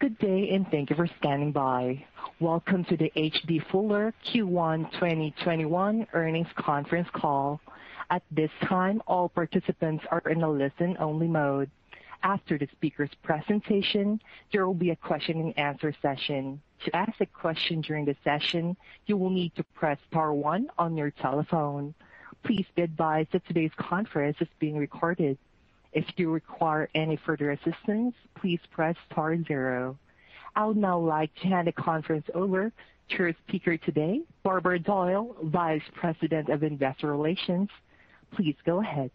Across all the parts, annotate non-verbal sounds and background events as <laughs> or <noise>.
Good day, and thank you for standing by. Welcome to the H.B. Fuller Q1 2021 earnings conference call. At this time, all participants are in a listen-only mode. After the speaker's presentation, there will be a question and answer session. To ask a question during the session, you will need to press star one on your telephone. Please be advised that today's conference is being recorded. If you require any further assistance, please press star zero. I would now like to hand the conference over to our speaker today, Barbara Doyle, Vice President of Investor Relations. Please go ahead.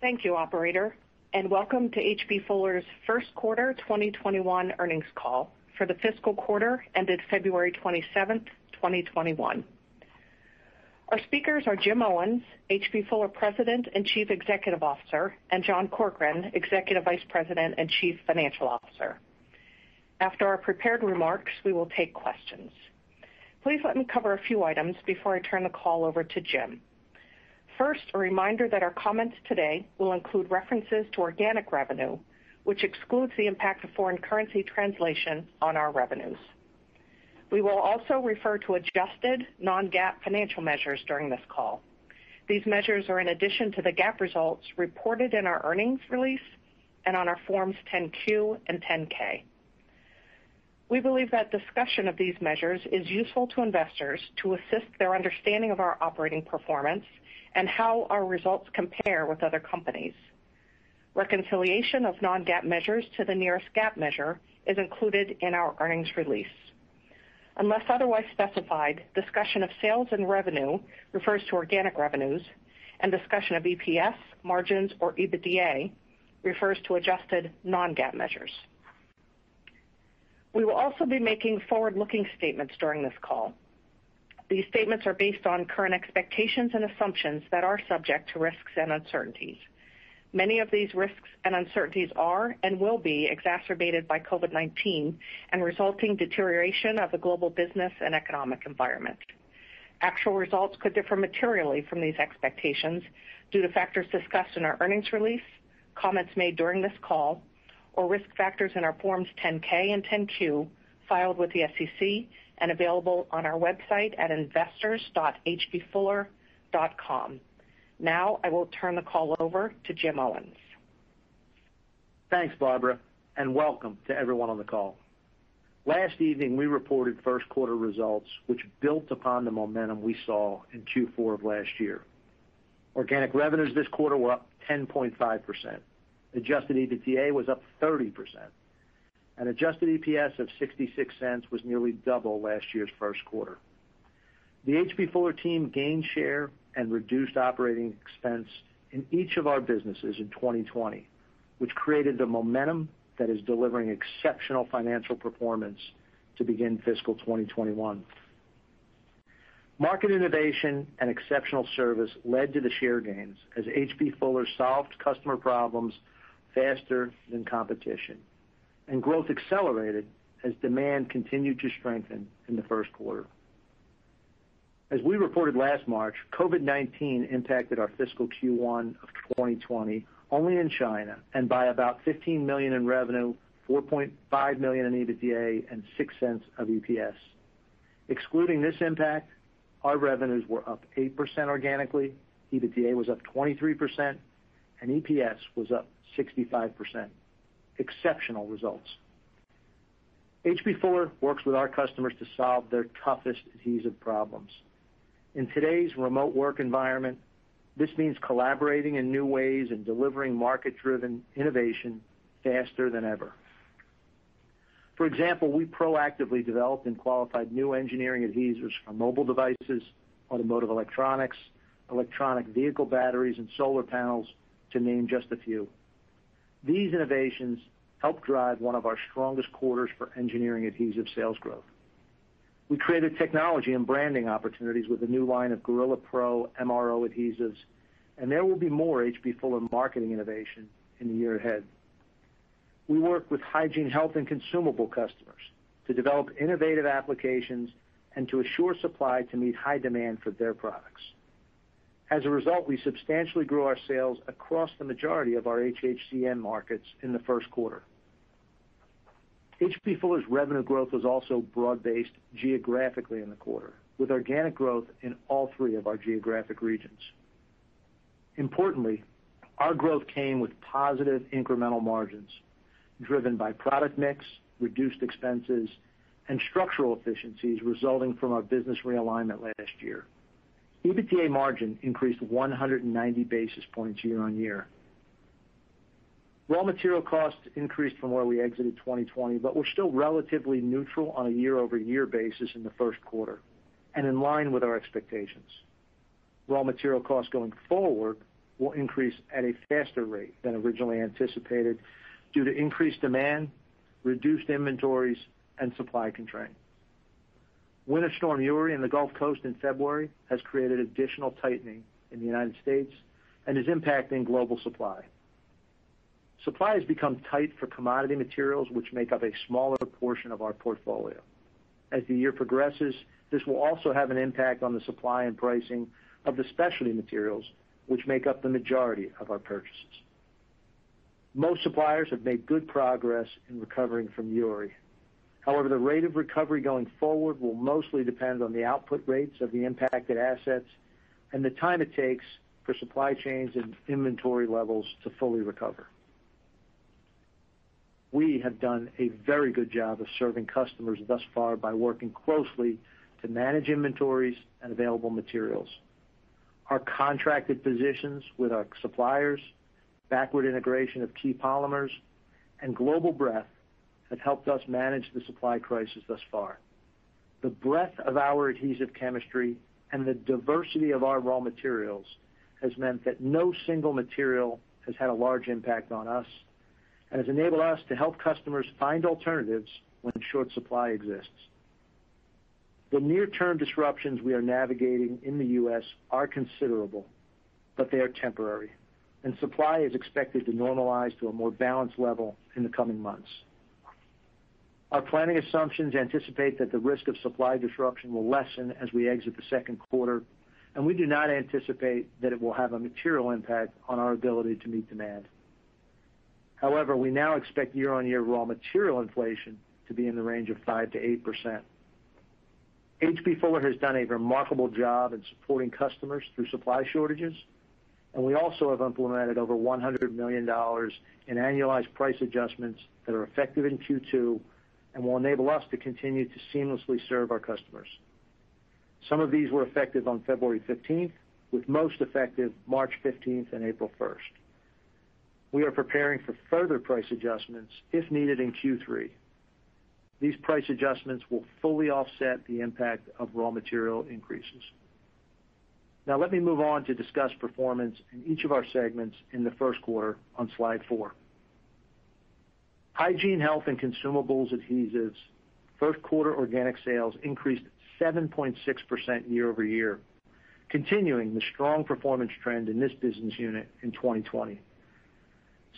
Thank you, operator, and welcome to H.B. Fuller's first quarter 2021 earnings call for the fiscal quarter ended February 27th, 2021. Our speakers are Jim Owens, H.B. Fuller President and Chief Executive Officer, and John Corkrean, Executive Vice President and Chief Financial Officer. After our prepared remarks, we will take questions. Please let me cover a few items before I turn the call over to Jim. First, a reminder that our comments today will include references to organic revenue, which excludes the impact of foreign currency translation on our revenues. We will also refer to adjusted non-GAAP financial measures during this call. These measures are in addition to the GAAP results reported in our earnings release and on our Forms 10-Q and 10-K. We believe that discussion of these measures is useful to investors to assist their understanding of our operating performance and how our results compare with other companies. Reconciliation of non-GAAP measures to the nearest GAAP measure is included in our earnings release. Unless otherwise specified, discussion of sales and revenue refers to organic revenues, and discussion of EPS, margins, or EBITDA refers to adjusted non-GAAP measures. We will also be making forward-looking statements during this call. These statements are based on current expectations and assumptions that are subject to risks and uncertainties. Many of these risks and uncertainties are and will be exacerbated by COVID-19 and resulting deterioration of the global business and economic environment. Actual results could differ materially from these expectations due to factors discussed in our earnings release, comments made during this call, or risk factors in our Forms 10-K and 10-Q filed with the SEC and available on our website at investors.hbfuller.com. Now, I will turn the call over to Jim Owens. Thanks, Barbara, and welcome to everyone on the call. Last evening, we reported first quarter results, which built upon the momentum we saw in Q4 of last year. Organic revenues this quarter were up 10.5%. Adjusted EBITDA was up 30%, and adjusted EPS of $0.66 was nearly double last year's first quarter. The H.B. Fuller team gained share and reduced operating expense in each of our businesses in 2020, which created the momentum that is delivering exceptional financial performance to begin fiscal 2021. Market innovation and exceptional service led to the share gains as H.B. Fuller solved customer problems faster than competition, and growth accelerated as demand continued to strengthen in the first quarter. As we reported last March, COVID-19 impacted our fiscal Q1 of 2020 only in China and by about 15 million in revenue, 4.5 million in EBITDA, and $0.06 of EPS. Excluding this impact, our revenues were up 8% organically, EBITDA was up 23%, and EPS was up 65%. Exceptional results. H.B. Fuller works with our customers to solve their toughest adhesive problems. In today's remote work environment, this means collaborating in new ways and delivering market-driven innovation faster than ever. For example, we proactively developed and qualified new engineering adhesives for mobile devices, automotive electronics, electronic vehicle batteries, and solar panels, to name just a few. These innovations helped drive one of our strongest quarters for engineering adhesive sales growth. We created technology and branding opportunities with a new line of Gorilla Pro MRO adhesives, and there will be more H.B. Fuller marketing innovation in the year ahead. We work with hygiene, health, and consumable customers to develop innovative applications and to assure supply to meet high demand for their products. As a result, we substantially grew our sales across the majority of our HHCN markets in the first quarter. H.B. Fuller's revenue growth was also broad-based geographically in the quarter, with organic growth in all three of our geographic regions. Importantly, our growth came with positive incremental margins driven by product mix, reduced expenses, and structural efficiencies resulting from our business realignment last year. EBITDA margin increased 190 basis points year-on-year. Raw material costs increased from where we exited 2020, but were still relatively neutral on a year-over-year basis in the first quarter and in line with our expectations. Raw material costs going forward will increase at a faster rate than originally anticipated due to increased demand, reduced inventories, and supply constraints. Winter Storm Uri in the Gulf Coast in February has created additional tightening in the United States and is impacting global supply. Supply has become tight for commodity materials, which make up a smaller portion of our portfolio. As the year progresses, this will also have an impact on the supply and pricing of the specialty materials, which make up the majority of our purchases. Most suppliers have made good progress in recovering from Uri. However, the rate of recovery going forward will mostly depend on the output rates of the impacted assets and the time it takes for supply chains and inventory levels to fully recover. We have done a very good job of serving customers thus far by working closely to manage inventories and available materials. Our contracted positions with our suppliers, backward integration of key polymers, and global breadth have helped us manage the supply crisis thus far. The breadth of our adhesive chemistry and the diversity of our raw materials has meant that no single material has had a large impact on us and has enabled us to help customers find alternatives when short supply exists. The near-term disruptions we are navigating in the U.S. are considerable, but they are temporary, and supply is expected to normalize to a more balanced level in the coming months. Our planning assumptions anticipate that the risk of supply disruption will lessen as we exit the second quarter, and we do not anticipate that it will have a material impact on our ability to meet demand. However, we now expect year-on-year raw material inflation to be in the range of 5%-8%. H.B. Fuller has done a remarkable job in supporting customers through supply shortages, and we also have implemented over $100 million in annualized price adjustments that are effective in Q2 and will enable us to continue to seamlessly serve our customers. Some of these were effective on February 15th, with most effective March 15th and April 1st. We are preparing for further price adjustments if needed in Q3. These price adjustments will fully offset the impact of raw material increases. Now let me move on to discuss performance in each of our segments in the first quarter on slide four. Hygiene, Health, and Consumables Adhesives first quarter organic sales increased 7.6% year-over-year, continuing the strong performance trend in this business unit in 2020.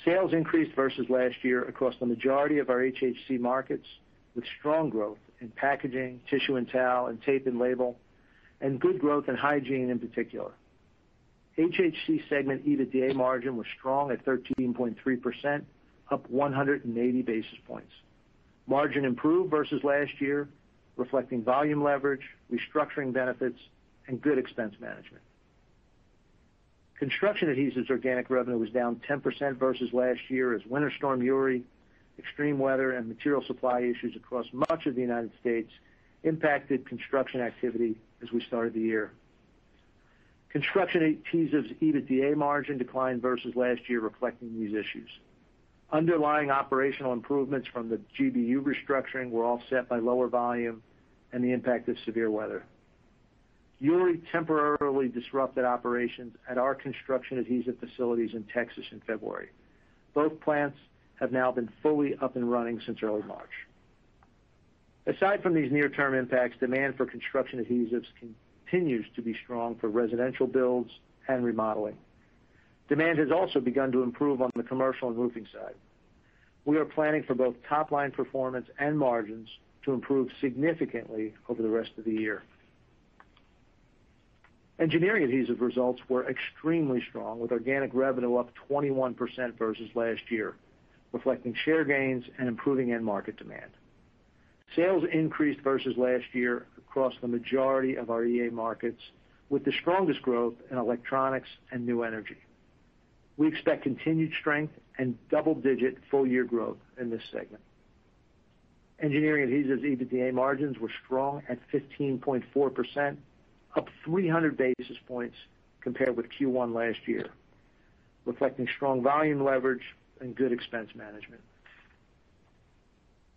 Sales increased versus last year across the majority of our HHC markets, with strong growth in packaging, tissue and towel, and tape and label, and good growth in hygiene in particular. HHC segment EBITDA margin was strong at 13.3%, up 180 basis points. Margin improved versus last year, reflecting volume leverage, restructuring benefits, and good expense management. Construction Adhesives organic revenue was down 10% versus last year as Winter Storm Uri, extreme weather, and material supply issues across much of the United States impacted construction activity as we started the year. Construction Adhesives EBITDA margin declined versus last year, reflecting these issues. Underlying operational improvements from the GBU restructuring were offset by lower volume and the impact of severe weather. Uri temporarily disrupted operations at our construction adhesive facilities in Texas in February. Both plants have now been fully up and running since early March. Aside from these near-term impacts, demand for construction adhesives continues to be strong for residential builds and remodeling. Demand has also begun to improve on the commercial and roofing side. We are planning for both top-line performance and margins to improve significantly over the rest of the year. Engineering Adhesives results were extremely strong, with organic revenue up 21% versus last year, reflecting share gains and improving end market demand. Sales increased versus last year across the majority of our EA markets, with the strongest growth in electronics and new energy. We expect continued strength and double-digit full-year growth in this segment. Engineering Adhesives EBITDA margins were strong at 15.4%, up 300 basis points compared with Q1 last year, reflecting strong volume leverage and good expense management.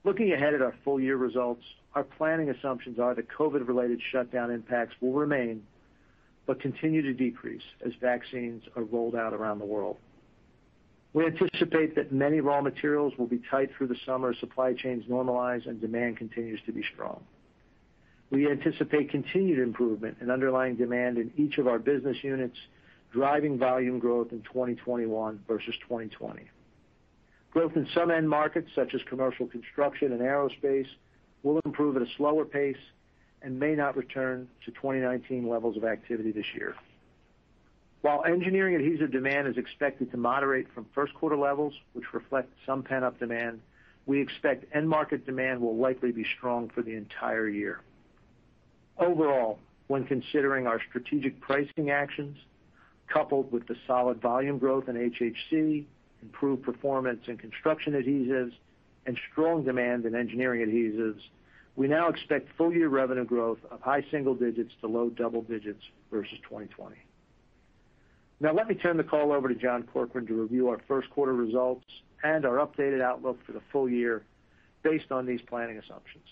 Looking ahead at our full-year results, our planning assumptions are that COVID-related shutdown impacts will remain but continue to decrease as vaccines are rolled out around the world. We anticipate that many raw materials will be tight through the summer as supply chains normalize and demand continues to be strong. We anticipate continued improvement in underlying demand in each of our business units, driving volume growth in 2021 versus 2020. Growth in some end markets, such as commercial construction and aerospace, will improve at a slower pace and may not return to 2019 levels of activity this year. While Engineering adhesive demand is expected to moderate from first quarter levels, which reflect some pent-up demand, we expect end market demand will likely be strong for the entire year. Overall, when considering our strategic pricing actions, coupled with the solid volume growth in HHC, improved performance in Construction Adhesives, and strong demand in Engineering Adhesives, we now expect full-year revenue growth of high single digits to low double digits versus 2020. Now let me turn the call over to John Corkrean to review our first quarter results and our updated outlook for the full year based on these planning assumptions.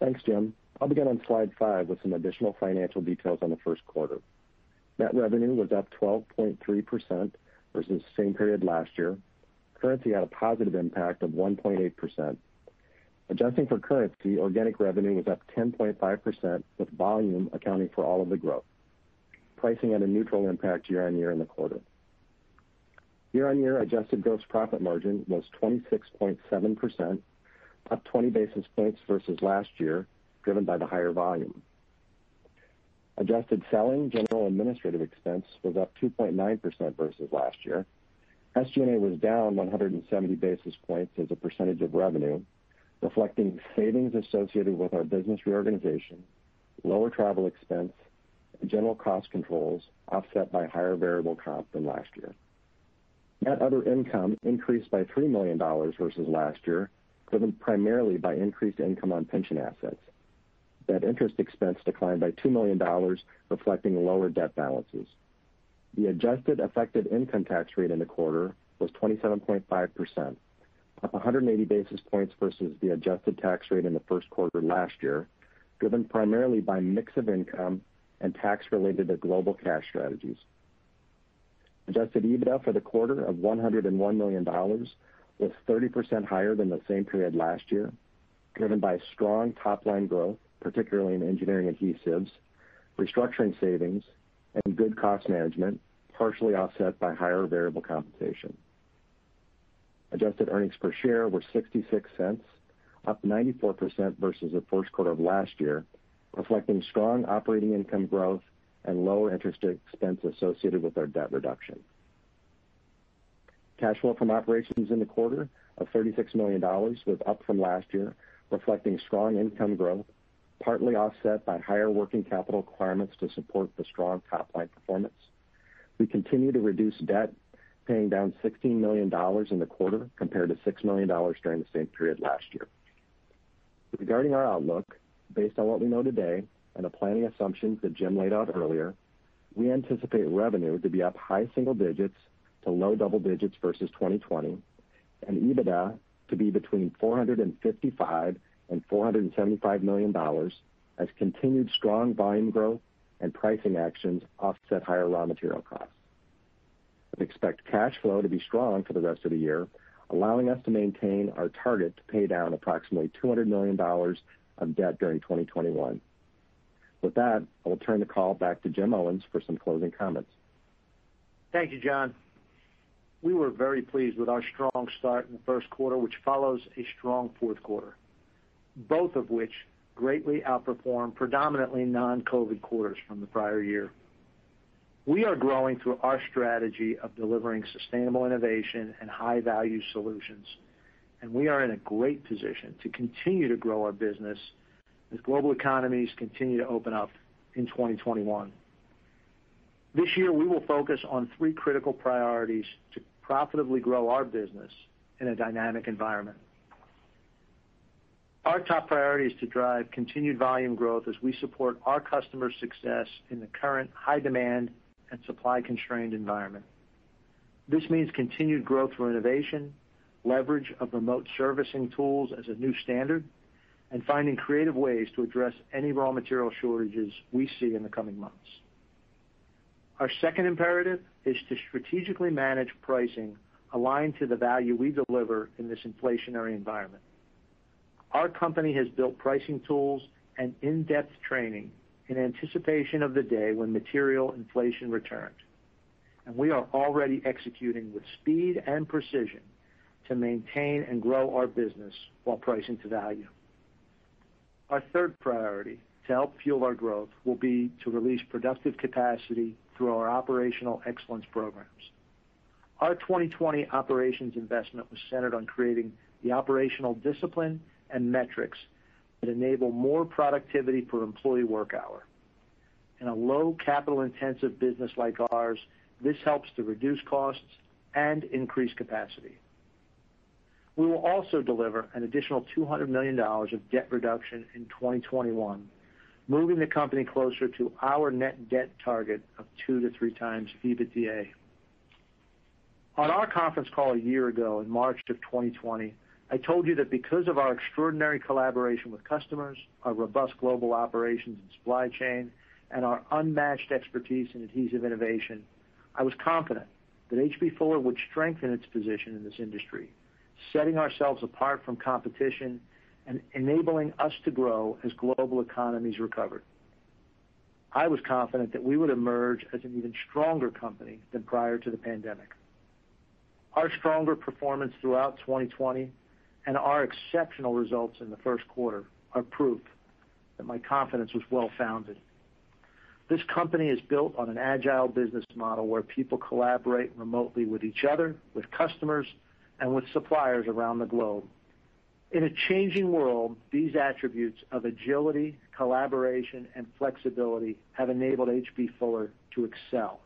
Thanks, Jim. I'll begin on slide five with some additional financial details on the first quarter. Net revenue was up 12.3% versus the same period last year. Currency had a positive impact of 1.8%. Adjusting for currency, organic revenue was up 10.5%, with volume accounting for all of the growth. Pricing had a neutral impact year-on-year in the quarter. Year-on-year adjusted gross profit margin was 26.7%, up 20 basis points versus last year, driven by the higher volume. Adjusted selling, general, administrative expense was up 2.9% versus last year. SG&A was down 170 basis points as a percentage of revenue, reflecting savings associated with our business reorganization, lower travel expense, and general cost controls offset by higher variable comp than last year. Net other income increased by $3 million versus last year, driven primarily by increased income on pension assets. Net interest expense declined by $2 million, reflecting lower debt balances. The adjusted effective income tax rate in the quarter was 27.5%, up 180 basis points versus the adjusted tax rate in the first quarter last year, driven primarily by mix of income and tax related to global cash strategies. Adjusted EBITDA for the quarter of $101 million was 30% higher than the same period last year, driven by strong top-line growth, particularly in Engineering Adhesives, restructuring savings, and good cost management, partially offset by higher variable compensation. Adjusted earnings per share were $0.66, up 94% versus the first quarter of last year, reflecting strong operating income growth and lower interest expense associated with our debt reduction. Cash flow from operations in the quarter of $36 million was up from last year, reflecting strong income growth, partly offset by higher working capital requirements to support the strong top-line performance. We continue to reduce debt, paying down $16 million in the quarter compared to $6 million during the same period last year. Regarding our outlook, based on what we know today and the planning assumptions that Jim laid out earlier, we anticipate revenue to be up high single digits to low double digits versus 2020, and EBITDA to be between $455 million and $475 million as continued strong volume growth and pricing actions offset higher raw material costs. We expect cash flow to be strong for the rest of the year, allowing us to maintain our target to pay down approximately $200 million of debt during 2021. With that, I will turn the call back to Jim Owens for some closing comments. Thank you, John. We were very pleased with our strong start in the first quarter, which follows a strong fourth quarter, both of which greatly outperformed predominantly non-COVID quarters from the prior year. We are growing through our strategy of delivering sustainable innovation and high-value solutions, and we are in a great position to continue to grow our business as global economies continue to open up in 2021. This year, we will focus on three critical priorities to profitably grow our business in a dynamic environment. Our top priority is to drive continued volume growth as we support our customers' success in the current high-demand and supply-constrained environment. This means continued growth through innovation, leverage of remote servicing tools as a new standard, and finding creative ways to address any raw material shortages we see in the coming months. Our second imperative is to strategically manage pricing aligned to the value we deliver in this inflationary environment. Our company has built pricing tools and in-depth training in anticipation of the day when material inflation returned, and we are already executing with speed and precision to maintain and grow our business while pricing to value. Our third priority to help fuel our growth will be to release productive capacity through our operational excellence programs. Our 2020 operations investment was centered on creating the operational discipline and metrics that enable more productivity per employee work hour. In a low capital-intensive business like ours, this helps to reduce costs and increase capacity. We will also deliver an additional $200 million of debt reduction in 2021, moving the company closer to our net debt target of 2x-3x EBITDA. On our conference call a year ago in March of 2020, I told you that because of our extraordinary collaboration with customers, our robust global operations and supply chain, and our unmatched expertise in adhesive innovation, I was confident that H.B. Fuller would strengthen its position in this industry, setting ourselves apart from competition and enabling us to grow as global economies recovered. I was confident that we would emerge as an even stronger company than prior to the pandemic. Our stronger performance throughout 2020 and our exceptional results in the first quarter are proof that my confidence was well-founded. This company is built on an agile business model where people collaborate remotely with each other, with customers, and with suppliers around the globe. In a changing world, these attributes of agility, collaboration, and flexibility have enabled H.B. Fuller to excel.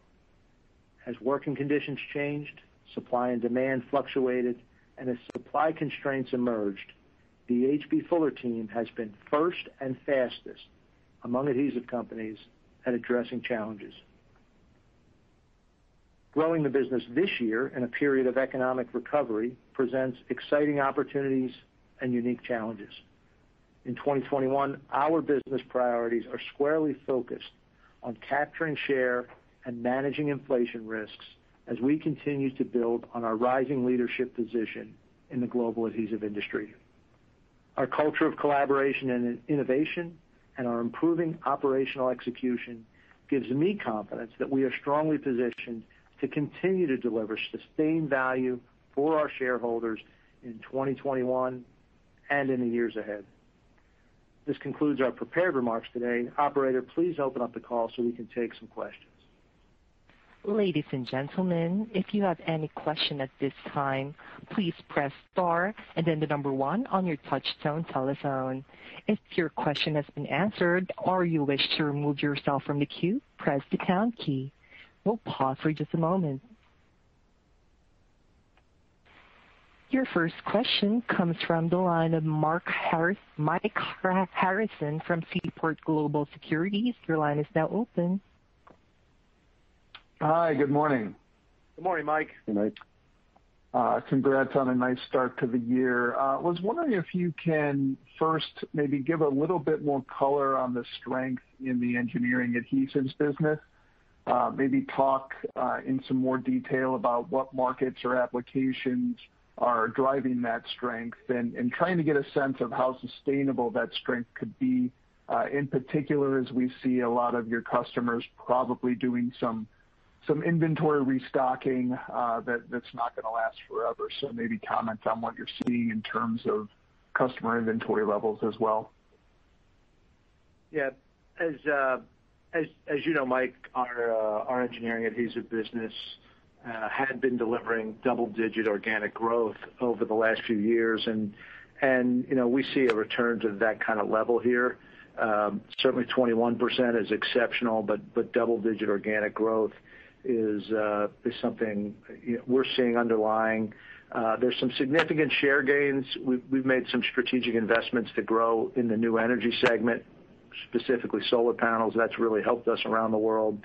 As working conditions changed, supply and demand fluctuated, and as supply constraints emerged, the H.B. Fuller team has been first and fastest among adhesive companies at addressing challenges. Growing the business this year in a period of economic recovery presents exciting opportunities and unique challenges. In 2021, our business priorities are squarely focused on capturing share and managing inflation risks as we continue to build on our rising leadership position in the global adhesive industry. Our culture of collaboration and innovation and our improving operational execution gives me confidence that we are strongly positioned to continue to deliver sustained value for our shareholders in 2021 and in the years ahead. This concludes our prepared remarks today. Operator, please open up the call so we can take some questions. Ladies and gentlemen, if you have any question at this time, please press star and then the number one on your touchtone telephone. If your question has been answered or you wish to remove yourself from the queue, press the pound key. We'll pause for just a moment. Your first question comes from the line of Mike Harrison from Seaport Global Securities. Your line is now open. Hi, good morning. Good morning, Mike. Good morning. Uh, congrats on a nice start to the year. I was wondering if you can first maybe give a little bit more color on the strength in the engineering adhesives business. Uh, maybe talk in some more detail about what markets or applications are driving that strength and trying to get a sense of how sustainable that strength could be, in particular, as we see a lot of your customers probably doing some inventory restocking uh, that's not going to last forever. So maybe comment on what you're seeing in terms of customer inventory levels as well. Yeah. As uh, As you know, Mike, our uh, our engineering adhesive business had been delivering double-digit organic growth over the last few years, and and you know, we see a return to that kind of level here. Um, certainly 21% is exceptional, but but double-digit organic growth is uh is something we're seeing underlying. Uh there's some significant share gains. We've made some strategic investments to grow in the new energy segment, specifically solar panels. That's really helped us around the world.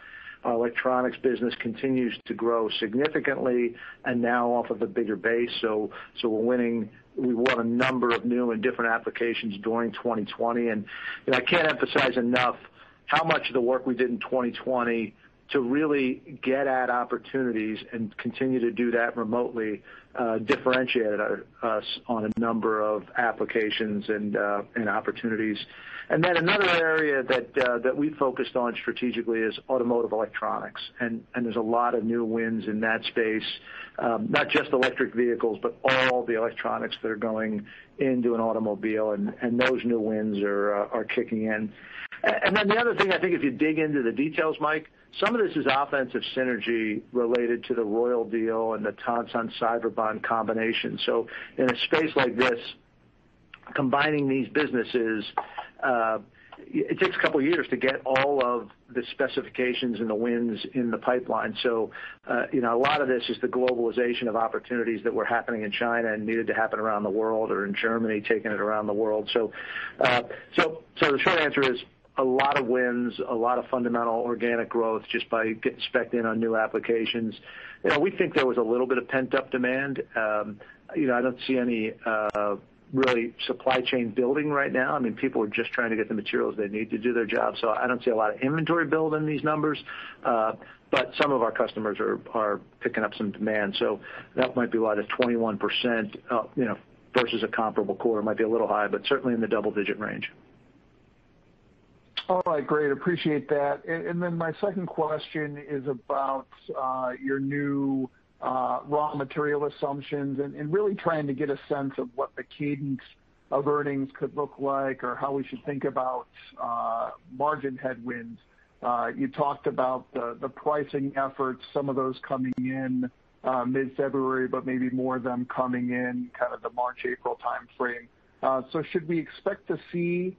Our electronics business continues to grow significantly and now off of a bigger base. So so We won a number of new and different applications during 2020. I can't emphasize enough how much of the work we did in 2020 to really get at opportunities and continue to do that remotely uh, differentiated us on a number of applications and uh and opportunities. And then another area that uh, that we focused on strategically is automotive electronics, and and there's a lot of new wins in that space. Um, not just electric vehicles, but all the electronics that are going into an automobile, and those new wins are uh, are kicking in. And then the other thing, I think if you dig into the details, Mike, some of this is offensive synergy related to the Royal deal and the Tonsan Cyberbond combination. So in a space like this, combining these businesses, uh it takes a couple of years to get all of the specifications and the wins in the pipeline. So uh you know, a lot of this is the globalization of opportunities that were happening in China and needed to happen around the world, or in Germany, taking it around the world. So uh so so the short answer is a lot of wins, a lot of fundamental organic growth just by getting spec'd in on new applications. You know, we think there was a little bit of pent-up demand. Um you know, I don't see any uh really supply chain building right now. I mean people are just trying to get the materials they need to do their job. So I don't see a lot of inventory build in these numbers. Uh but some of our customers are picking up some demand. So that might be why the 21% uh you know, versus a comparable quarter might be a little high, but certainly in the double-digit range. All right, great. Appreciate that. And and then my second question is about uh, your new uh, raw material assumptions and really trying to get a sense of what the cadence of earnings could look like or how we should think about uh, margin headwinds. You talked about the pricing efforts, some of those coming in mid-February, but maybe more of them coming in kind of the March, April timeframe. Uh so should we expect to see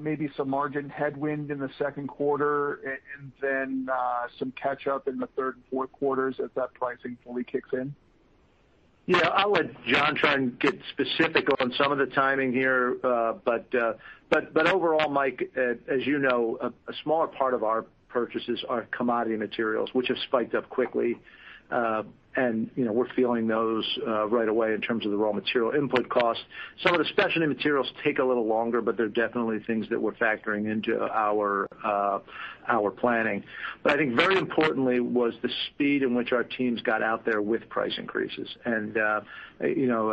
maybe some margin headwind in the second quarter and then some catch-up in the third and fourth quarters as that pricing fully kicks in? Yeah, I'll let John try and get specific on some of the timing here. Uh but uh but but overall, Mike, as you know, a smaller part of our purchases are commodity materials, which have spiked up quickly. And you know, we're feeling those right away in terms of the raw material input costs. Some of the specialty materials take a little longer, but they're definitely things that we're factoring into our uh our planning. But I think very importantly was the speed in which our teams got out there with price increases. And uh you know,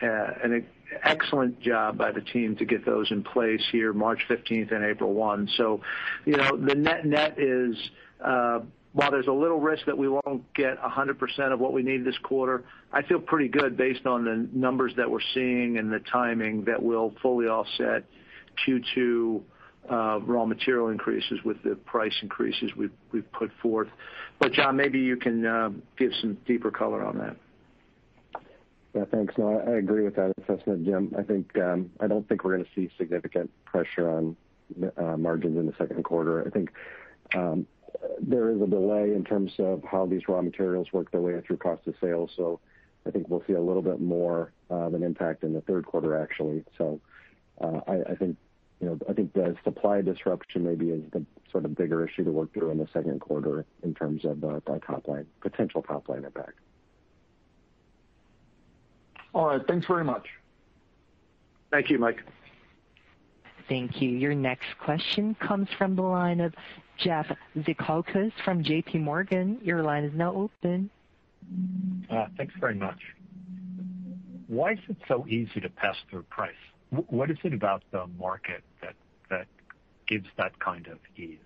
an excellent job by the team to get those in place here March 15th and April 1. So, you know, the net net is, while there's a little risk that we won't get 100% of what we need this quarter, I feel pretty good based on the numbers that we're seeing and the timing that we'll fully offset Q2 uh, raw material increases with the price increases we've put forth. But John, maybe you can uh, give some deeper color on that. Yeah, thanks. No, I agree with that assessment, Jim. I think um I don't think we're going to see significant pressure on uh, margins in the second quarter. I think um, there is a delay in terms of how these raw materials work their way through cost of sales. So I think we'll see a little bit more of an impact in the third quarter, actually. So uh I think you know I think the supply disruption maybe is the sort of bigger issue to work through in the second quarter in terms of the potential top-line impact. All right. Thanks very much. Thank you, Mike. Thank you. Your next question comes from the line of Jeff Zekauskas from JPMorgan. Your line is now open. Uh, thanks very much. Why is it so easy to pass through price? What is it about the market that gives that kind of ease?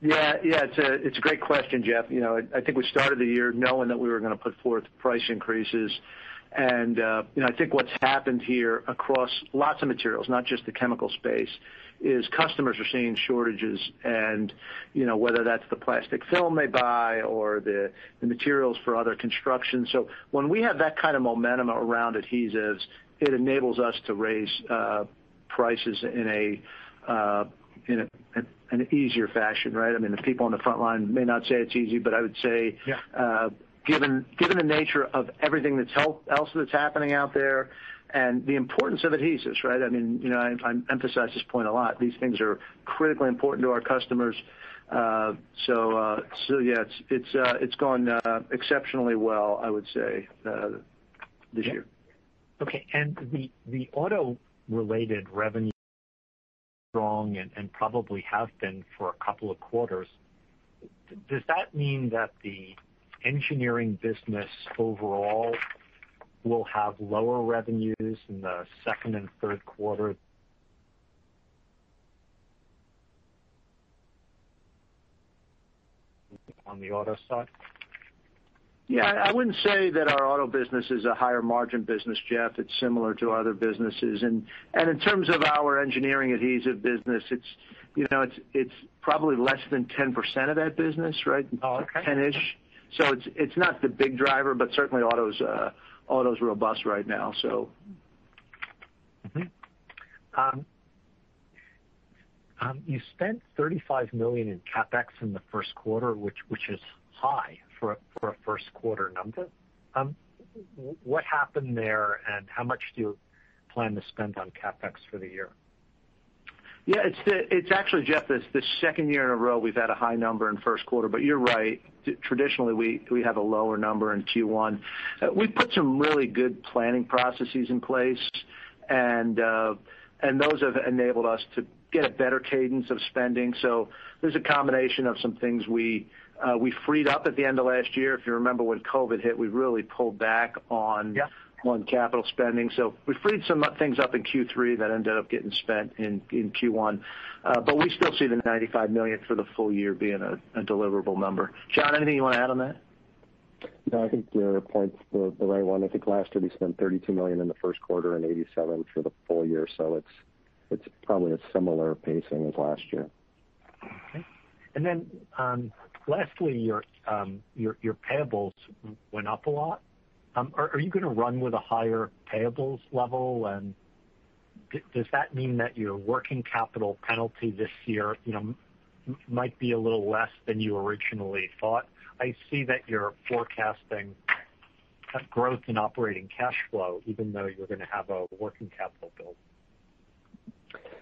Yeah. Yeah, it's a great question, Jeff. I think we started the year knowing that we were going to put forth price increases. Uh, I think what's happened here across lots of materials, not just the chemical space, is customers are seeing shortages and you know, whether that's the plastic film they buy or the materials for other construction. So when we have that kind of momentum around adhesives, it enables us to raise uh, prices in a uh in a an easier fashion, right? I mean the people on the front line may not say it's easy, but I would say. Yeah uh, Given given the nature of everything that's else that's happening out there and the importance of adhesives, right? I mean, you know, I emphasize this point a lot. These things are critically important to our customers. Uh so uh so yeah, it's it's uh it's gone exceptionally well, I would say, this year. Okay. And the the auto-related revenue strong and probably have been for a couple of quarters. Does that mean that the engineering business overall will have lower revenues in the second and third quarter on the auto side? Yeah, I wouldn't say that our auto business is a higher margin business, Jeff. It's similar to other businesses. And in terms of our engineering adhesive business, it's you know it's it's probably less than 10% of that business, right? Oh, okay. 10-ish. So it's it's not the big driver, but certainly auto's uh auto's robust right now. So. Mm-hmm. Um, um, you spent 35 million in CapEx in the first quarter, which which is high for a first quarter number. Um, what happened there, and how much do you plan to spend on CapEx for the year? Yeah, it's it's actually, Jeff, this the second year in a row we've had a high number in first quarter. But you're right. Traditionally, we we have a lower number in Q1. We've put some really good planning processes in place, and uh and those have enabled us to get a better cadence of spending. So there's a combination of some things we uh we freed up at the end of last year. If you remember when COVID hit, we really pulled back on. Yeah On capital spending. So we freed some things up in Q3 that ended up getting spent in Q1. Uh but we still see the 95 million for the full year being a deliverable number. John, anything you want to add on that? No, I think your point's the right one. I think last year we spent 32 million in the first quarter and $87 million for the full year. So it's it's probably a similar pacing as last year. Okay. And then um lastly, your um your your payables went up a lot. Um, are you going to run with a higher payables level? And does that mean that your working capital penalty this year you know, might be a little less than you originally thought? I see that you're forecasting growth in operating cash flow, even though you're going to have a working capital build.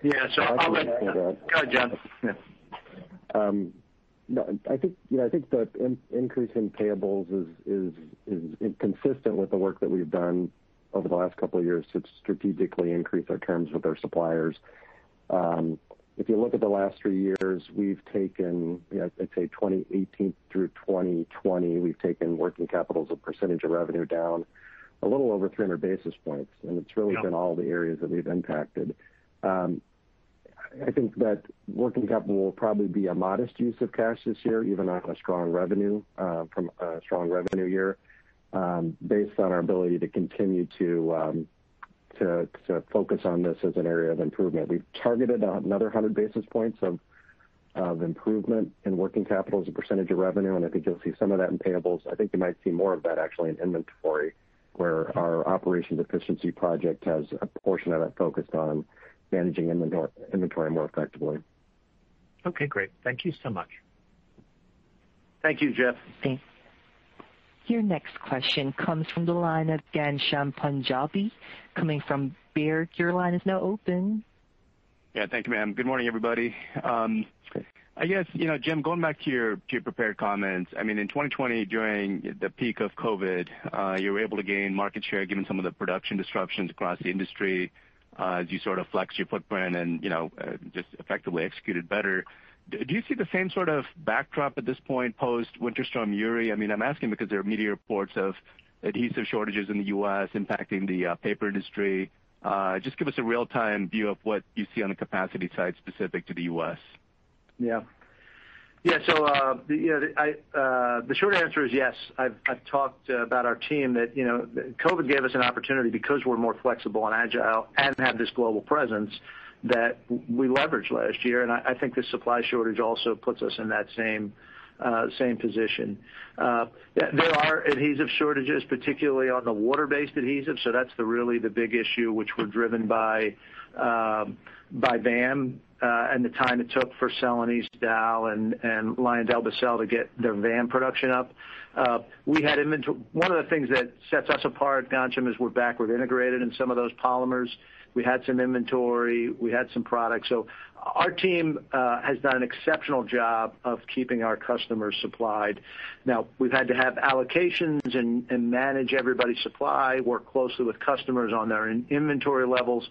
Yeah. So I can answer that. Go ahead, John. <laughs> Um, I I think you know, I think the increase in payables is is is consistent with the work that we've done over the last couple of years to strategically increase our terms with our suppliers. Um, if you look at the last three years, we've taken, I'd say 2018 through 2020, we've taken working capital as a percentage of revenue down a little over 300 basis points, and it's really been all the areas that we've impacted. Um, I think that working capital will probably be a modest use of cash this year, even on a strong revenue um from a strong revenue year, based on our ability to continue to to focus on this as an area of improvement. We've targeted another 100 basis points of of improvement in working capital as a percentage of revenue, and I think you'll see some of that in payables. I think you might see more of that actually in inventory, where our operations efficiency project has a portion of that focused on managing inventory more effectively. Okay, great. Thank you so much. Thank you, Jeff. Thanks. Your next question comes from the line of Ghansham Panjabi coming from Baird. Your line is now open. Yeah, thank you, ma'am. Good morning, everybody. Um, I guess, you know, Jim, going back to your prepared comments, I mean in 2020, during the peak of COVID, uh, you were able to gain market share given some of the production disruptions across the industry Uh, as you sort of flex your footprint and you know, uh just effectively executed better. Do you see the same sort of backdrop at this point post Winter Storm Uri? I mean, I'm asking because there are media reports of adhesive shortages in the U.S. impacting the uh, paper industry. Uh, just give us a real-time view of what you see on the capacity side specific to the U.S. Yeah. Yeah. So uh, uh the short answer is yes. I've talked about our team that you know, COVID gave us an opportunity because we're more flexible and agile and have this global presence that we leveraged last year. And I think this supply shortage also puts us in that same uh, same position. Uh, there are adhesive shortages, particularly on the water-based adhesive. So that's really the big issue, which were driven by VAM uh and the time it took for Celanese, Dow, and and LyondellBasell to get their VAM production up. Uh we had inventor one of the things that sets us apart, Ghansham, is we're backward integrated in some of those polymers. We had some inventory, we had some products. So our team uh has done an exceptional job of keeping our customers supplied. Now, we've had to have allocations and manage everybody's supply, work closely with customers on their inventory levels.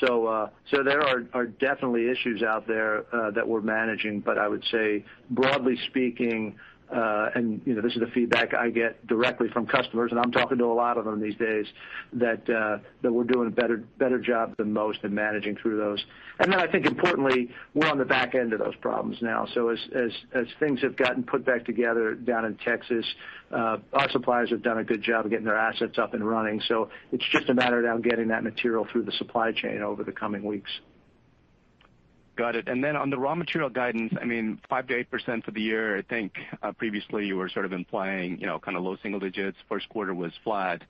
So uh so there are definitely issues out there that we're managing. But I would say, broadly speaking, this is the feedback I get directly from customers, and I'm talking to a lot of them these days, that uh that we're doing a better better job than most in managing through those. And then I think importantly, we're on the back end of those problems now. So as as as things have gotten put back together down in Texas, uh our suppliers have done a good job of getting their assets up and running. So it's just a matter now of getting that material through the supply chain over the coming weeks. Got it. And then on the raw material guidance, I mean, 5%-8% for the year, I think uh, previously you were sort of implying you know, kind of low single digits. First quarter was flat.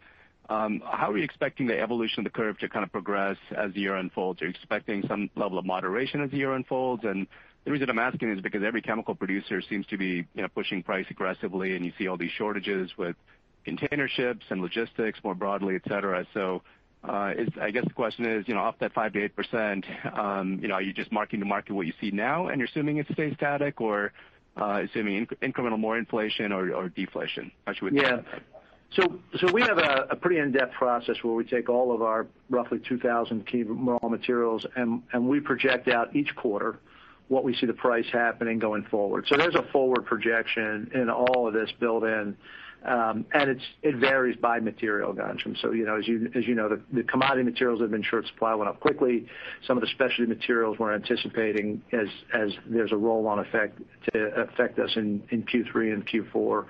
Um, how are you expecting the evolution of the curve to kind of progress as the year unfolds? Are you expecting some level of moderation as the year unfolds? And the reason I'm asking is because every chemical producer seems to be you know, pushing price aggressively, and you see all these shortages with container ships and logistics more broadly, et cetera. I guess the question is, you know, off that 5%-8%, um, you know, are you just marking to market what you see now and you're assuming it stays static, or assuming incremental more inflation or deflation? How should we think about that? We have a pretty in-depth process where we take all of our roughly 2,000 key raw materials, and and we project out each quarter what we see the price happening going forward. So there's a forward projection in all of this built in. It varies by material, Ghansham. As you as you know, the commodity materials have been short supply, went up quickly. Some of the specialty materials we're anticipating as as there's a roll-on effect to affect us in Q3 and Q4.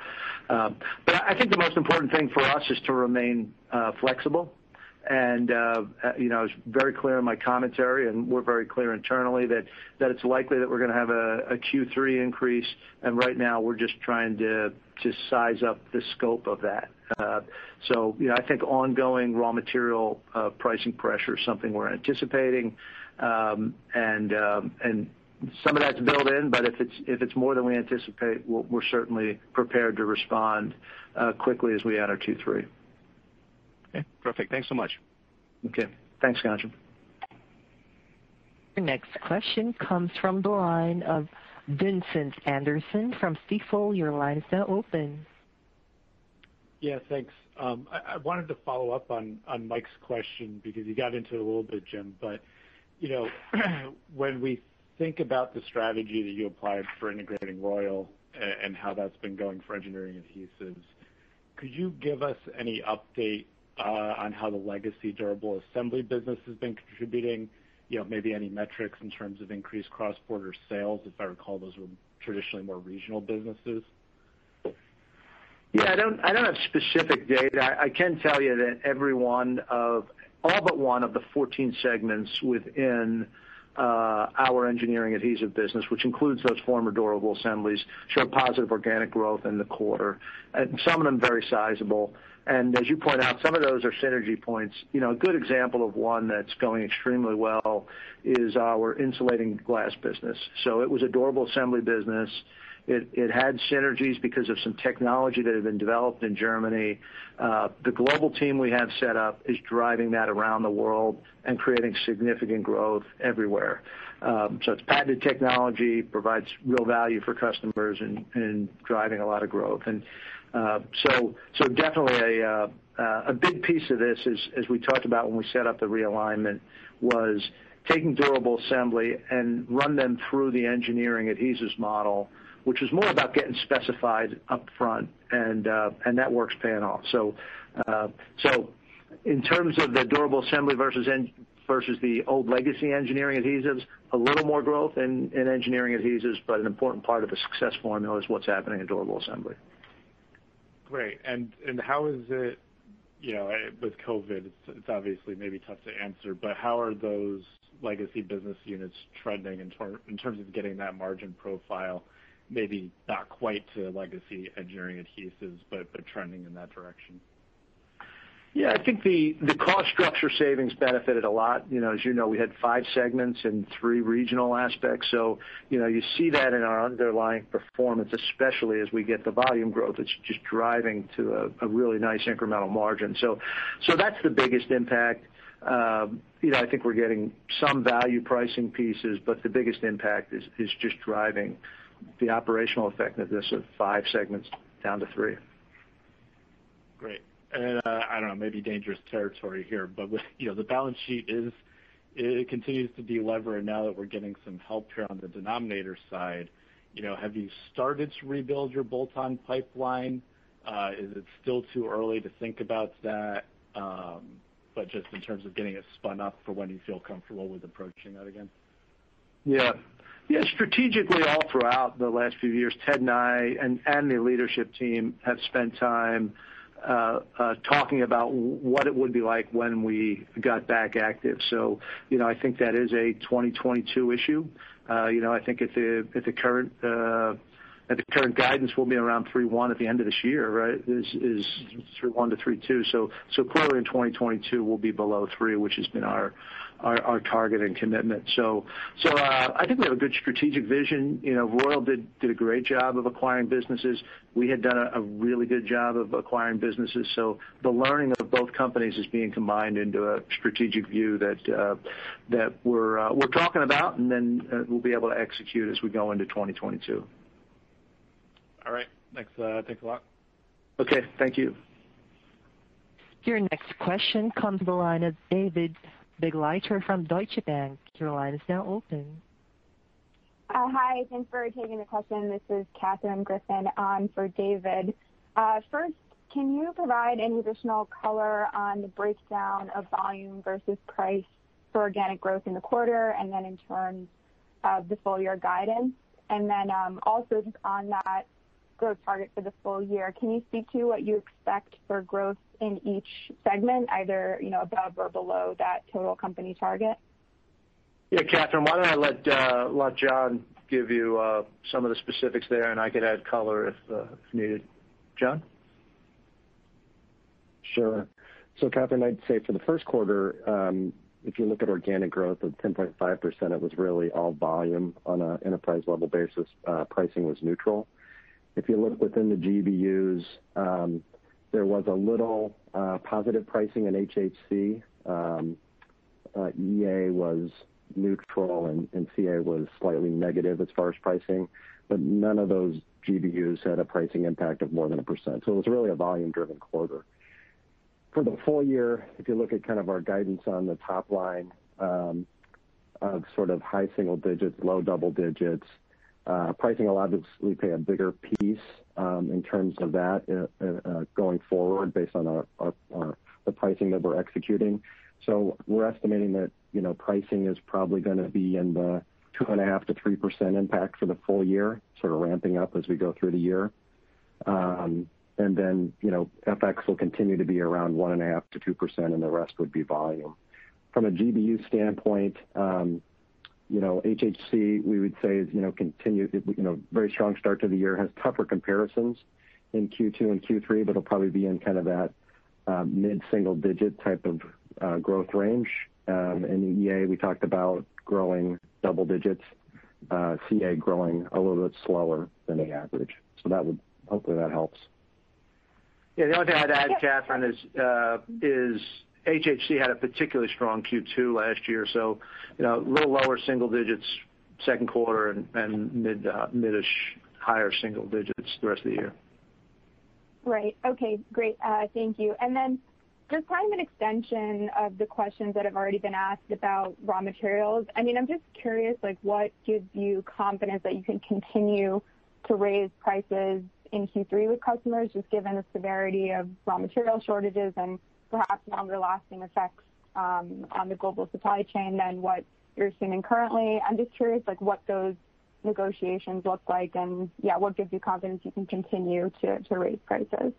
I think the most important thing for us is to remain uh flexible. I was very clear in my commentary, and we're very clear internally that that it's likely that we're going to have a Q3 increase, and right now we're just trying to to size up the scope of that. Uh so you know, I think ongoing raw material pricing pressure is something we're anticipating. Um and um and some of that's built in, but if it's if it's more than we anticipate, we're certainly prepared to respond quickly as we enter Q3. Okay, perfect. Thanks so much. Okay. Thanks, Ghansham. Your next question comes from the line of Vincent Anderson from Stifel. Your line is now open. Yeah, thanks. Um, I wanted to follow up on Mike's question because you got into it a little bit, Jim. But you know <clears throat> when we think about the strategy that you applied for integrating Royal and how that's been going for Engineering Adhesives, could you give us any update Uh, on how the legacy durable assembly business has been contributing? You know, maybe any metrics in terms of increased cross-border sales? If I recall, those were traditionally more regional businesses. Yeah, I don't I don't have specific data. I can tell you that every one of all but one of the 14 segments within Uh, our Engineering adhesive business, which includes those former durable assemblies, showed positive organic growth in the quarter, and some of them very sizable. And as you point out, some of those are synergy points. You know, a good example of one that's going extremely well is our insulating glass business. So it was a durable assembly business. It had synergies because of some technology that had been developed in Germany. The global team we have set up is driving that around the world and creating significant growth everywhere. Um so it's patented technology, provides real value for customers and driving a lot of growth. And uh so so definitely a uh, a big piece of this, is as we talked about when we set up the realignment, was taking durable assembly and run them through the Engineering Adhesives model, which is more about getting specified upfront, and uh and that work's paying off. So uh so in terms of the durable assembly versus versus the old legacy Engineering Adhesives. A little more growth in Engineering Adhesives, but an important part of the success formula is what's happening in Durable Assembly. Great. And and how is it you know, uh with COVID? It's obviously maybe tough to answer, but how are those legacy business units trending in terms of getting that margin profile, maybe not quite to legacy Engineering Adhesives, but trending in that direction? Yeah, I think the cost structure savings benefited a lot. You know, as you know, we had five segments and three regional aspects. So, you know, you see that in our underlying performance, especially as we get the volume growth. It's just driving to a really nice incremental margin. So so that's the biggest impact. Um you know, I think we're getting some value pricing pieces, but the biggest impact is just driving operational effectiveness of five segments down to three. Great. And uh I don't know, maybe dangerous territory here, but with you know the balance sheet is it continues to de-lever, and now that we're getting some help here on the denominator side, you know, have you started to rebuild your bolt-on pipeline? Is it still too early to think about that? Um but just in terms of getting it spun up for when you feel comfortable with approaching that again. Yeah. Yeah, strategically, all throughout the last few years, Ted and I and the leadership team have spent time uh uh talking about what it would be like when we got back active. So, you know, I think that is a 2022 issue. Uh you know, I think at the current uh at the current guidance, we'll be around 3.1 at the end of this year, right? Is is 3.1-3.2. Clearly in 2022, we'll be below three, which has been our target and commitment. So so uh I think we have a good strategic vision. You know, Royal did a great job of acquiring businesses. We had done a really good job of acquiring businesses. So the learning of both companies is being combined into a strategic view that uh that we're uh we're talking about, and then we'll be able to execute as we go into 2022. All right. Thanks Thanks a lot. Okay. Thank you. Your next question comes the line of David Begleiter from Deutsche Bank. Your line is now open. Hi. Thanks for taking the question. This is Katherine Griffin on for David. First, can you provide any additional color on the breakdown of volume versus price for organic growth in the quarter, and then in terms of the full-year guidance? And then um also just on that growth target for the full year, can you speak to what you expect for growth in each segment, either you know, above or below that total company target? Yeah, Katherine, why don't I let uh, John give you uh, some of the specifics there, and I could add color if uh, needed. John? Sure. Katherine, I'd say for the first quarter, um, if you look at organic growth of 10.5%, it was really all volume on an enterprise level basis. Pricing was neutral. If you look within the GBUs, um, there was a little uh, positive pricing in HHC. Um, uh, EA was neutral, and CA was slightly negative as far as pricing, but none of those GBUs had a pricing impact of more than 1%. It was really a volume-driven quarter. For the full year, if you look at kind of our guidance on the top line um, of sort of high single digits, low double digits, Uh, pricing will obviously play a bigger piece um, in terms of that uh, uh, going forward based on the pricing that we're executing. So we're estimating that you know pricing is probably going to be in the 2.5%-3% impact for the full year, sort of ramping up as we go through the year. Um and then, you know, FX will continue to be around 1.5%-2%, and the rest would be volume. From a GBU standpoint, um, HHC, we would say is you know, continue, you know, very strong start to the year, has tougher comparisons in Q2 and Q3, but it'll probably be in kind of that um, mid-single digit type of uh, growth range. Um in EA, we talked about growing double digits, uh, CA growing a little bit slower than the average. So that would. Hopefully that helps. Yeah. The only thing I'd add, Katherine, is uh, HHC had a particularly strong Q2 last year, so a little lower single digits second quarter and uh, mid-ish higher single digits the rest of the year. Right. Okay, great. Uh, thank you. And then just kind of an extension of the questions that have already been asked about raw materials. I mean, I'm just curious, like what gives you confidence that you can continue to raise prices in Q3 with customers, just given the severity of raw material shortages and perhaps longer lasting effects um on the global supply chain than what you're assuming currently. I'm just curious, like, what those negotiations look like and, yeah, what gives you confidence you can continue to raise prices?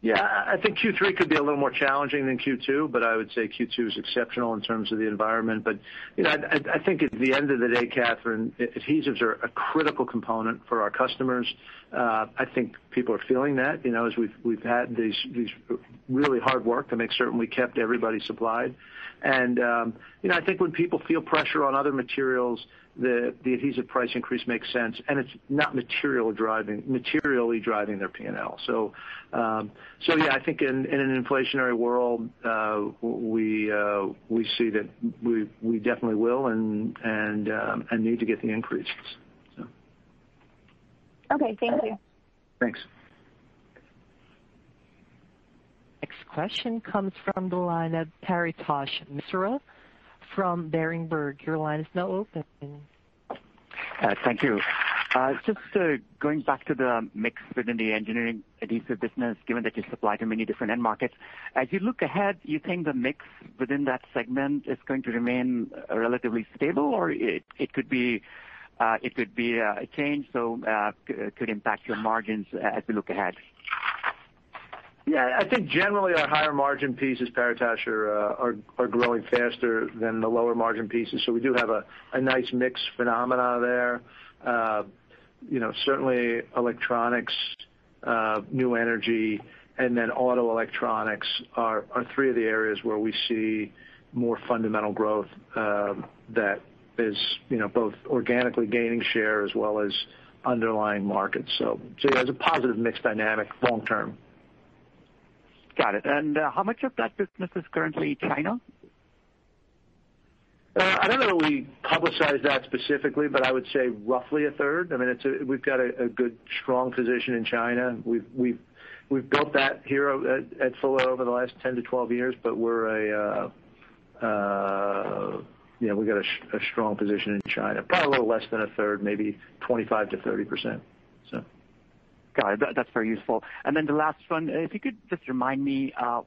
Yeah. I think Q3 could be a little more challenging than Q2, but I would say Q2 is exceptional in terms of the environment. But you know, I think at the end of the day, Katherine, adhesives are a critical component for our customers. Uh I think people are feeling that, you know, as we've we've had these these really hard work to make certain we kept everybody supplied. You know, I think when people feel pressure on other materials, the the adhesive price increase makes sense, and it's not material driving materially driving their P&L. So um so yeah, I think in an inflationary world, we we see that we we definitely will and and um and need to get the increases. Okay. Thank you. Thanks. Next question comes from the line of Paretosh Misra from Berenberg. Your line is now open. Uh, thank you. Uh, just uh, going back to the mix within the engineering adhesive business, given that you supply to many different end markets. As you look ahead, you think the mix within that segment is going to remain relatively stable, or it could be uh it could be uh a change, so could impact your margins as we look ahead? Yeah. I think generally our higher margin pieces, Paretosh, uh, are growing faster than the lower margin pieces. So we do have a nice mix phenomena there. Uh, you know, certainly electronics, uh, new energy, and then auto electronics are three of the areas where we see more fundamental growth, um, that is, you know, both organically gaining share as well as underlying markets. There's a positive mix dynamic long term. Got it. And uh, how much of that business is currently China? Uh, I don't know that we publicize that specifically, but I would say roughly a third. I mean, we've got a good, strong position in China. We've built that here at Fuller over the last ten to twelve years, but uh, yeah, we've got a strong position in China. Probably a little less than a third, maybe 25%-30%. Got it. That's very useful. And then the last one, uh, if you could just remind me uh,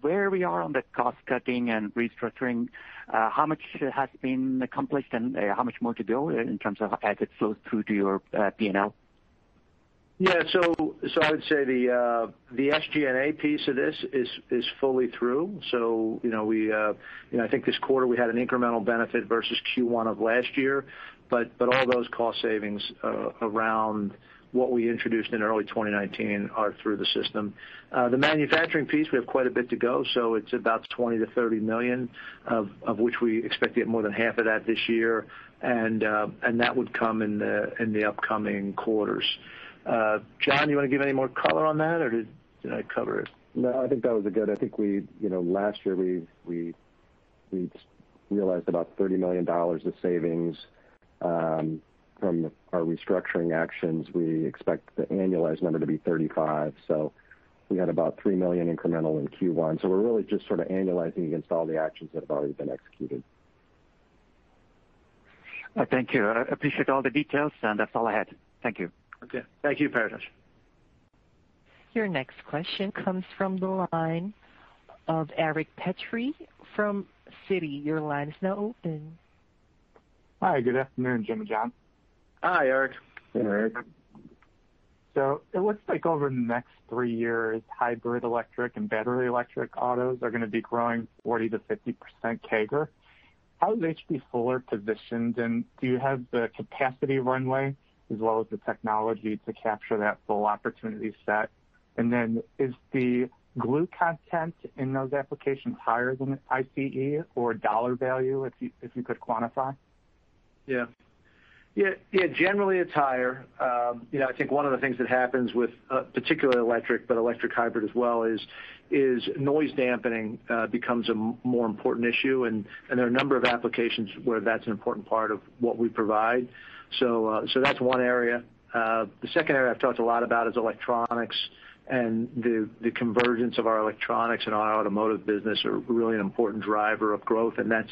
where we are on the cost-cutting and restructuring, uh, how much has been accomplished and how much more to go in terms of as it flows through to your P&L? Yeah. So so I would say the SG&A piece of this is is fully through. So, you know, we uh you know, I think this quarter we had an incremental benefit versus Q1 of last year, but all those cost savings around what we introduced in early 2019 are through the system. Uh the manufacturing piece, we have quite a bit to go, so it's about $20 million-$30 million, of which we expect to get more than half of that this year. And uh and that would come in the in the upcoming quarters. Uh John, you wanna give any more color on that, or did I cover it? No, I think that was a good. I think we, you know, last year we we we realized about $30 million of savings from our restructuring actions. We expect the annualized number to be $35 million. We had about 3 million incremental in Q1. So we're really just sort of annualizing against all the actions that have already been executed. Uh, thank you. I appreciate all the details, and that's all I had. Thank you. Okay. Thank you, Paretosh. Your next question comes from the line of Eric Petrie from Citi. Your line is now open. Hi, good afternoon, Jim and John. Hi, Eric. Hey, Eric. So it looks like over the next three years, hybrid electric and battery electric autos are gonna be growing 40%-50% CAGR. How is H.B. Fuller positioned, and do you have the capacity runway as well as the technology to capture that full opportunity set? And then is the glue content in those applications higher than ICE or dollar value, if you could quantify? Generally it's higher. You know, I think one of the things that happens with particularly electric, but electric hybrid as well, is is noise dampening uh becomes a more important issue, and and there are a number of applications where that's an important part of what we provide. So uh so that's one area. The second area I've talked a lot about is electronics and the the convergence of our electronics and our automotive business are really an important driver of growth, and that's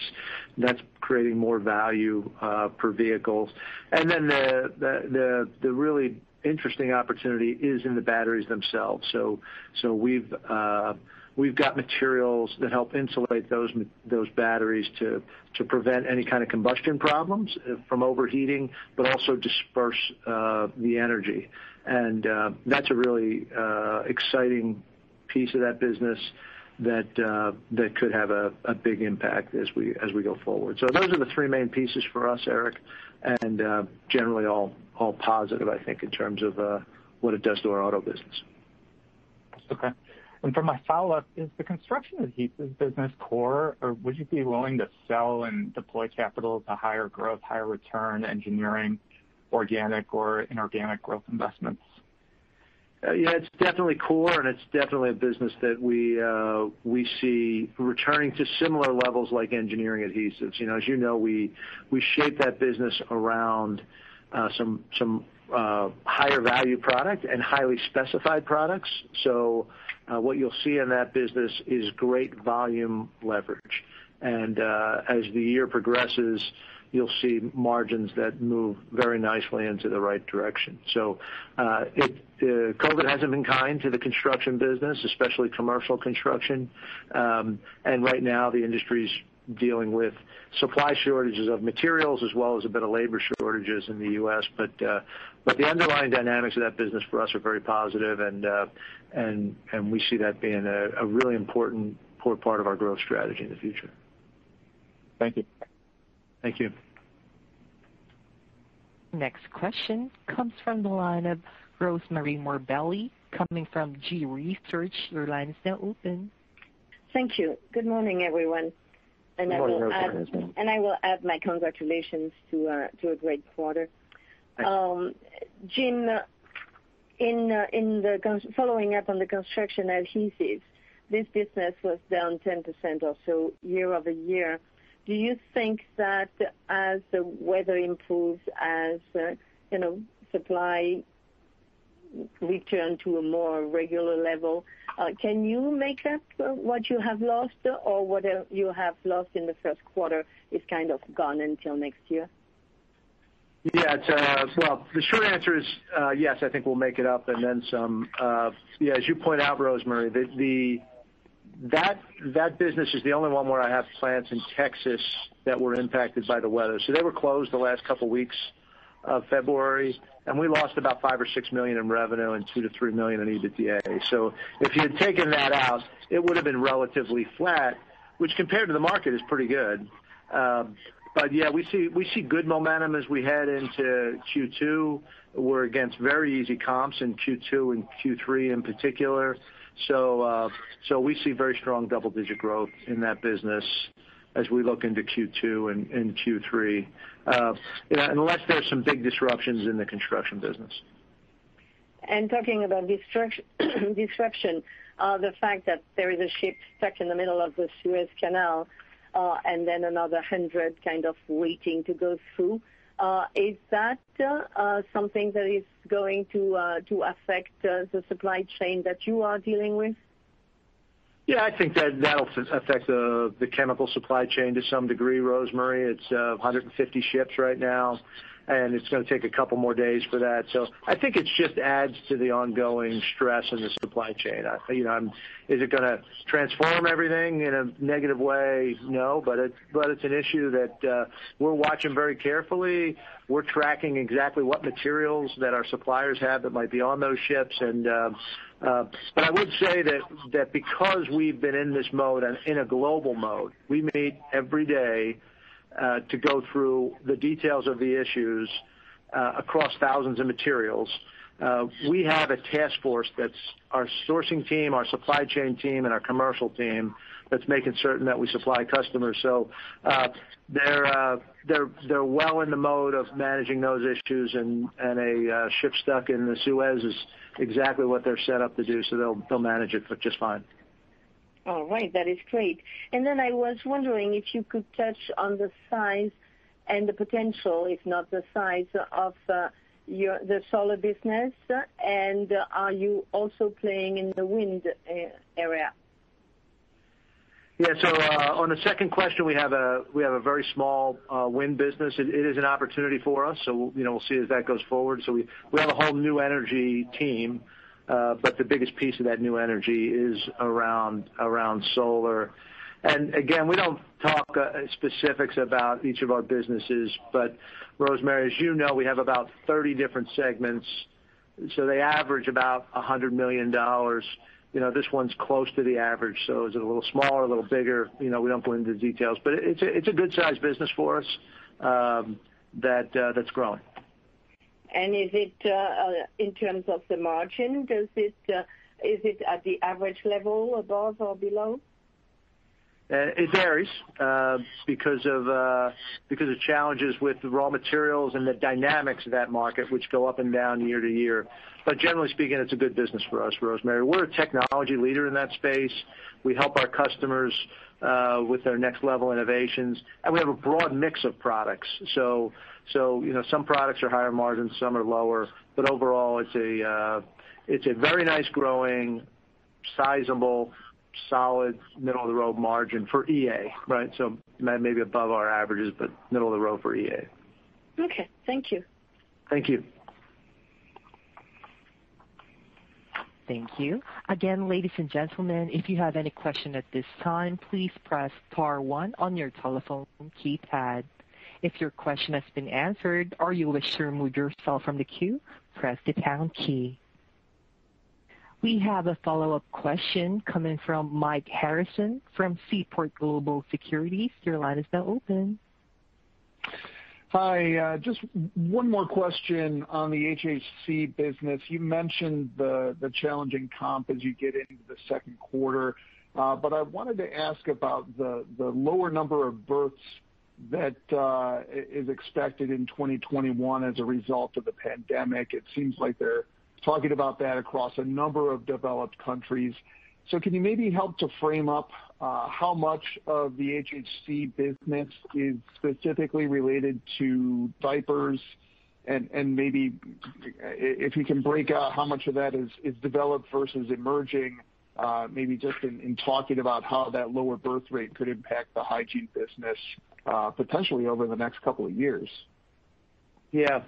that's creating more value uh, per vehicles. And then the the the really interesting opportunity is in the batteries themselves. So so we've uh, got materials that help insulate those batteries to prevent any kind of combustion problems uh, from overheating, but also disperse uh, the energy. And uh that's a really uh, exciting piece of that business that could have a big impact as we go forward. So those are the three main pieces for us, Eric, and generally all all positive, I think, in terms of what it does to our auto business. Okay. And for my follow-up, is the construction adhesives business core, or would you be willing to sell and deploy capital to higher growth, higher return engineering, organic or inorganic growth investments? Yeah, it's definitely core, and it's definitely a business that we uh we see returning to similar levels like engineering adhesives. You know, as you know, we we shape that business around uh some some uh higher value product and highly specified products. What you'll see in that business is great volume leverage. And uh as the year progresses, you'll see margins that move very nicely into the right direction. So uh it uh COVID hasn't been kind to the construction business, especially commercial construction. Um and right now, the industry's dealing with supply shortages of materials as well as a bit of labor shortages in the U.S. But uh but the underlying dynamics of that business for us are very positive, and we see that being a really important part of our growth strategy in the future. Thank you. Thank you. Next question comes from the line of Rosemarie Morbelli coming from G.research. Your line is now open. Thank you. Good morning, everyone. Good morning, Rosemarie. I will add my congratulations to uh, a great quarter. Thanks. Um, Jim, Uh, following up on the construction adhesives, this business was down 10% or so year-over-year. Do you think that as the weather improves, as uh you know, supply return to a more regular level, uh, can you make up uh, what you have lost, or what you have lost in the first quarter is kind of gone until next year? Well, the short answer is uh yes, I think we'll make it up and then some. Uh yeah, as you point out, Rosemarie, that that business is the only one where I have plants in Texas that were impacted by the weather. So they were closed the last couple weeks of February, and we lost about $5 million or 6 million in revenue and $2 million-$3 million in EBITDA. So if you had taken that out, it would've been relatively flat, which compared to the market is pretty good. Yeah, we see we see good momentum as we head into Q2. We're against very easy comps in Q2 and Q3 in particular. So uh so we see very strong double-digit growth in that business as we look into Q2 and Q3, unless there's some big disruptions in the construction business. And talking about <coughs> disruption, the fact that there is a ship stuck in the middle of the Suez Canal, Uh, and then another 100 kind of waiting to go through, uh, is that uh, something that is going to uh to affect the supply chain that you are dealing with? Yeah, I think that that'll affect the chemical supply chain to some degree, Rosemarie. It's 150 ships right now, and it's going to take a couple more days for that. So I think it just adds to the ongoing stress in the supply chain. You know, is it going to transform everything in a negative way? No, but it's an issue that we're watching very carefully. We're tracking exactly what materials that our suppliers have that might be on those ships. And uh uh but I would say that because we've been in this mode and in a global mode, we meet every day to go through the details of the issues across thousands of materials. We have a task force that's our sourcing team, our supply chain team, and our commercial team that's making certain that we supply customers. So uh they're uh they're they're well in the mode of managing those issues, and a ship stuck in the Suez is exactly what they're set up to do, so they'll they'll manage it just fine. All right. That is great. And then I was wondering if you could touch on the size and the potential, if not the size, of your the solar business, and are you also playing in the wind area? Yeah. So uh on the second question, we have uh we have a very small wind business. It is an opportunity for us, so you know we'll see as that goes forward. So we we have a whole new energy team The biggest piece of that new energy is around around solar. And again, we don't talk specifics about each of our businesses, but Rosemarie, as you know, we have about 30 different segments, so they average about $100 million. You know, this one's close to the average. So is it a little smaller, a little bigger? You know, we don't go into the details, but it's a it's a good size business for us um that uh that's growing. And is it, uh, uh, in terms of the margin, uh, is it at the average level, above or below? It varies uh because of uh because of challenges with raw materials and the dynamics of that market, which go up and down year to year. But generally speaking, it's a good business for us, Rosemarie. We're a technology leader in that space. We help our customers uh with their next-level innovations, and we have a broad mix of products. So so you know, some products are higher margin, some are lower. But overall, it's a uh it's a very nice growing, sizable, solid, middle-of-the-road margin for EA. Right? So maybe above our averages, but middle of the road for EA. Okay. Thank you. Thank you. Thank you. Again, ladies and gentlemen, if you have any question at this time, please press star one on your telephone keypad. If your question has been answered or you wish to remove yourself from the queue, press the pound key. We have a follow-up question coming from Mike Harrison from Seaport Global Securities. Your line is now open. Hi. Just one more question on the HHC business. You mentioned the challenging comp as you get into the second quarter. Uh but I wanted to ask about the lower number of births that is expected in 2021 as a result of the pandemic. It seems like they're talking about that across a number of developed countries. So can you maybe help to frame up uh, how much of the HHC business is specifically related to diapers? And and maybe if you can break out how much of that is is developed versus emerging, uh, maybe just in talking about how that lower birth rate could impact the hygiene business uh, potentially over the next couple of years. Yeah.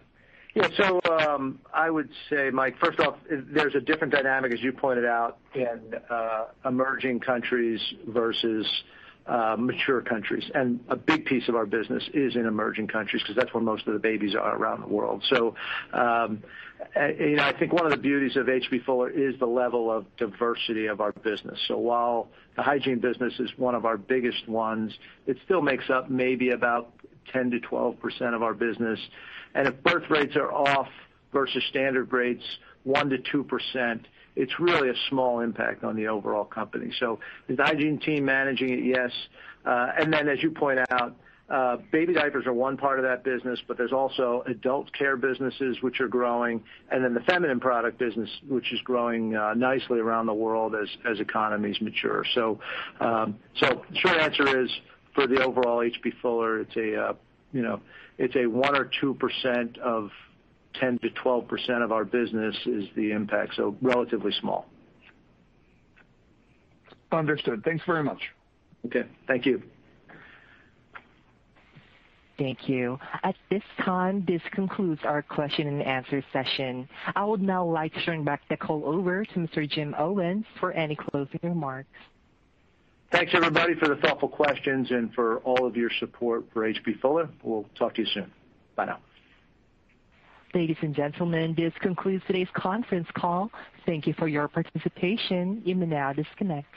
I would say, Mike, first off, there's a different dynamic, as you pointed out, in uh emerging countries versus uh mature countries. And a big piece of our business is in emerging countries because that's where most of the babies are around the world. So um a you know, I think one of the beauties of H.B. Fuller is the level of diversity of our business. So while the hygiene business is one of our biggest ones, it still makes up maybe about 10%-12% of our business. And if birth rates are off versus standard rates one to two percent, it's really a small impact on the overall company. Is the hygiene team managing it? Yes. Uh and then as you point out, baby diapers are one part of that business, but there's also adult care businesses which are growing, and then the feminine product business, which is growing nicely around the world as economies mature. So um so the short answer is, for the overall H.B. Fuller, it's a 1% or 2% of 10%-12% of our business is the impact, so relatively small. Understood. Thanks very much. Okay. Thank you. Thank you. At this time, this concludes our question and answer session. I would now like to turn back the call over to Mr. Jim Owens for any closing remarks. Thanks, everybody, for the thoughtful questions and for all of your support for H.B. Fuller. We'll talk to you soon. Bye now. Ladies and gentlemen, this concludes today's conference call. Thank you for your participation. You may now disconnect.